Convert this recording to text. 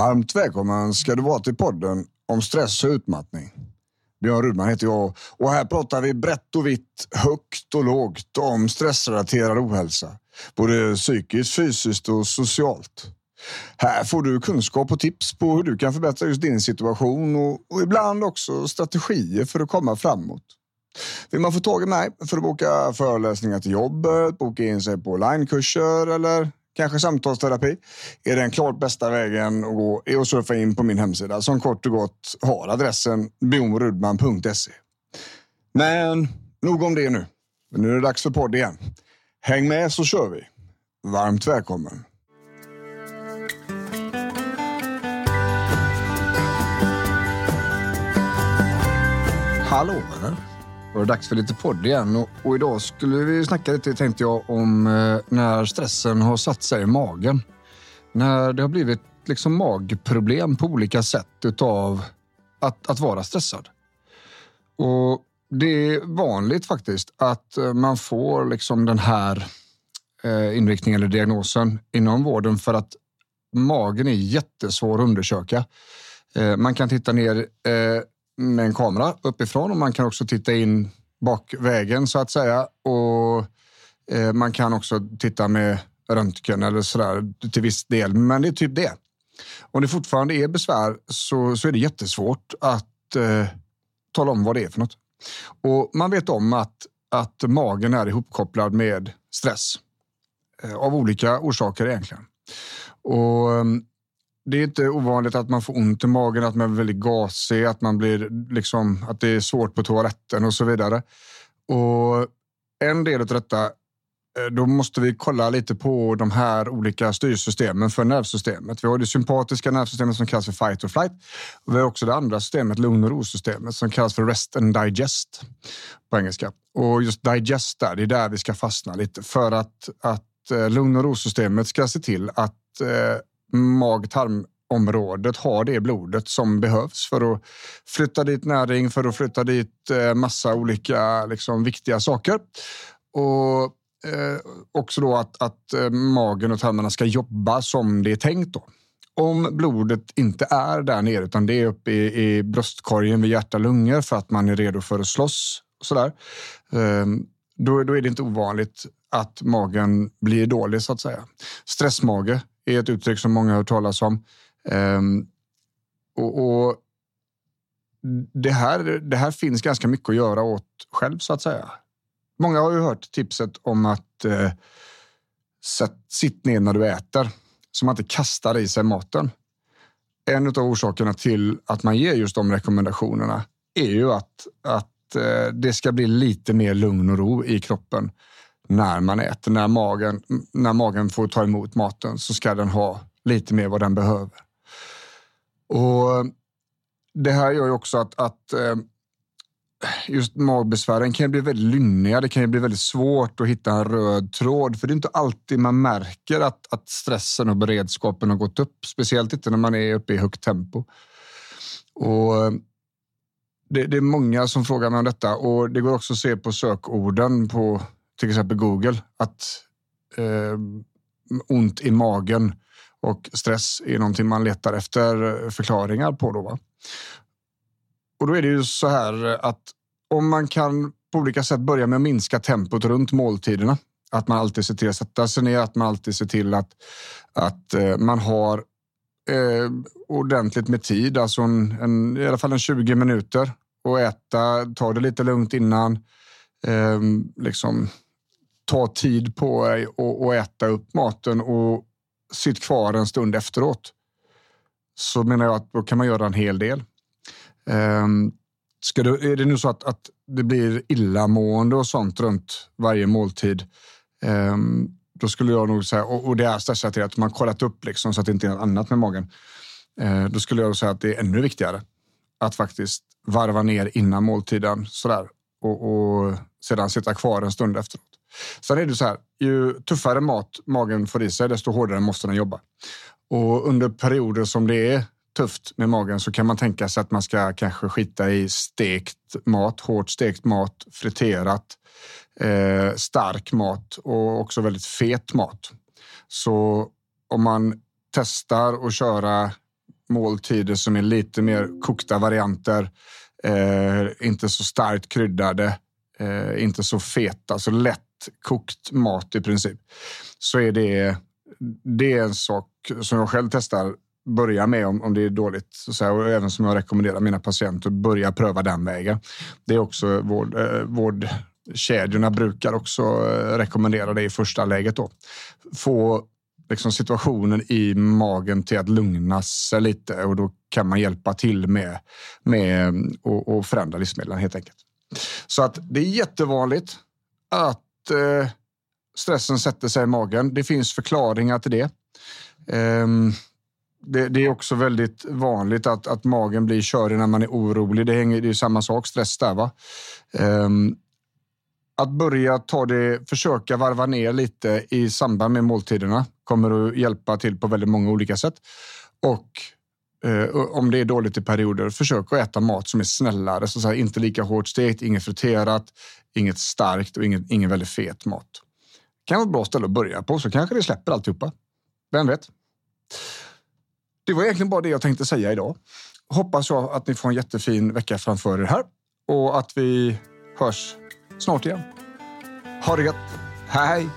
Varmt välkommen ska du vara till podden om stress och utmattning. Björn Rudman heter jag och här pratar vi brett och vitt, högt och lågt om stressrelaterad ohälsa. Både psykiskt, fysiskt och socialt. Här får du kunskap och tips på hur du kan förbättra just din situation och, och ibland också strategier för att komma framåt. Vill man få tag i mig för att boka föreläsningar till jobbet, boka in sig på onlinekurser eller kanske samtalsterapi, är den klart bästa vägen att gå är att surfa in på min hemsida som kort och gott har adressen bjornrudman.se. Men nog om det nu. Nu är det dags för podd igen. Häng med så kör vi. Varmt välkommen. Hallå eller? Var det dags för lite podd igen och, och idag skulle vi snacka lite tänkte jag om eh, när stressen har satt sig i magen. När det har blivit liksom magproblem på olika sätt utav att, att vara stressad. Och det är vanligt faktiskt att eh, man får liksom den här eh, inriktningen eller diagnosen inom vården för att magen är jättesvår att undersöka. Eh, man kan titta ner eh, med en kamera uppifrån och man kan också titta in bakvägen så att säga. Och eh, man kan också titta med röntgen eller sådär till viss del, men det är typ det. Om det fortfarande är besvär så, så är det jättesvårt att eh, tala om vad det är för något. Och man vet om att, att magen är ihopkopplad med stress eh, av olika orsaker egentligen. Och ehm, det är inte ovanligt att man får ont i magen, att man är väldigt gasig, att man blir liksom att det är svårt på toaletten och så vidare. Och en del av detta, eh, då måste vi kolla lite på de här olika styrsystemen för nervsystemet. Vi har det sympatiska nervsystemet som kallas för fight or flight. Och vi har också det andra systemet, lugn och ro-systemet, som kallas för rest and digest på engelska. Och just digest där, det är där vi ska fastna lite för att, att eh, lugn och ro-systemet ska se till att eh, mag-tarmområdet har det blodet som behövs för att flytta dit näring, för att flytta dit eh, massa olika liksom, viktiga saker. Och eh, också då att, att eh, magen och tarmarna ska jobba som det är tänkt. Då. Om blodet inte är där nere utan det är uppe i, i bröstkorgen vid hjärta och lungor för att man är redo för att slåss och sådär. Eh, då, då är det inte ovanligt att magen blir dålig så att säga. Stressmage är ett uttryck som många har hört talas om. Um, och, och det, här, det här finns ganska mycket att göra åt själv så att säga. Många har ju hört tipset om att eh, sätt, sitt ner när du äter så man inte kastar i sig maten. En av orsakerna till att man ger just de rekommendationerna är ju att, att eh, det ska bli lite mer lugn och ro i kroppen när man äter. När magen, när magen får ta emot maten så ska den ha lite mer vad den behöver. Och eh, Det här gör ju också att, att eh, just magbesvären kan bli väldigt lynniga. Det kan bli väldigt svårt att hitta en röd tråd för det är inte alltid man märker att, att stressen och beredskapen har gått upp. Speciellt inte när man är uppe i högt tempo. Och eh, det, det, är många som frågar mig om detta och det går också att se på sökorden på till exempel Google att eh, ont i magen och stress är någonting man letar efter förklaringar på. Då, va? Och då är det ju så här att om man kan på olika sätt börja med att minska tempot runt måltiderna. Att man alltid ser till att sätta sig ner, att man alltid ser till att, att eh, man har eh, ordentligt med tid, alltså en, en, i alla fall en 20 minuter och äta, ta det lite lugnt innan. Eh, liksom ta tid på dig och, och äta upp maten och sitt kvar en stund efteråt. Så menar jag att då kan man göra en hel del. Um, ska du? är det nu så att, att det blir illamående och sånt runt varje måltid, um, då skulle jag nog säga, och, och det är stressrelaterat, man kollat upp liksom så att det inte är något annat med magen. Uh, då skulle jag säga att det är ännu viktigare att faktiskt varva ner innan måltiden sådär och, och sedan sitta kvar en stund efteråt. Sen är det så här, ju tuffare mat magen får i sig, desto hårdare måste den jobba. Och under perioder som det är tufft med magen så kan man tänka sig att man ska kanske skita i stekt mat, hårt stekt mat, friterat, eh, stark mat och också väldigt fet mat. Så om man testar att köra måltider som är lite mer kokta varianter. Eh, inte så starkt kryddade, eh, inte så feta, så lätt kokt mat i princip. Så är det, det är en sak som jag själv testar börja med om, om det är dåligt. Så här, och även som jag rekommenderar mina patienter, börja pröva den vägen. Det är också vård, eh, vårdkedjorna brukar också eh, rekommendera det i första läget. Då. Få liksom, situationen i magen till att lugna sig lite och då kan man hjälpa till med, med och förändra livsmedlen helt enkelt. Så att det är jättevanligt att eh, stressen sätter sig i magen. Det finns förklaringar till det. Um, det, det, är också väldigt vanligt att, att magen blir körig när man är orolig. Det, hänger, det är samma sak, stress där. Va? Um, att börja ta det, försöka varva ner lite i samband med måltiderna kommer att hjälpa till på väldigt många olika sätt. Och Eh, om det är dåligt i perioder, försök att äta mat som är snällare, så, så här, inte lika hårt stekt, inget friterat, inget starkt och inget, ingen väldigt fet mat. Det kan vara ett bra ställe att börja på, så kanske det släpper alltihopa. Vem vet? Det var egentligen bara det jag tänkte säga idag. Hoppas jag att ni får en jättefin vecka framför er här och att vi hörs snart igen. Ha det gött. Hej!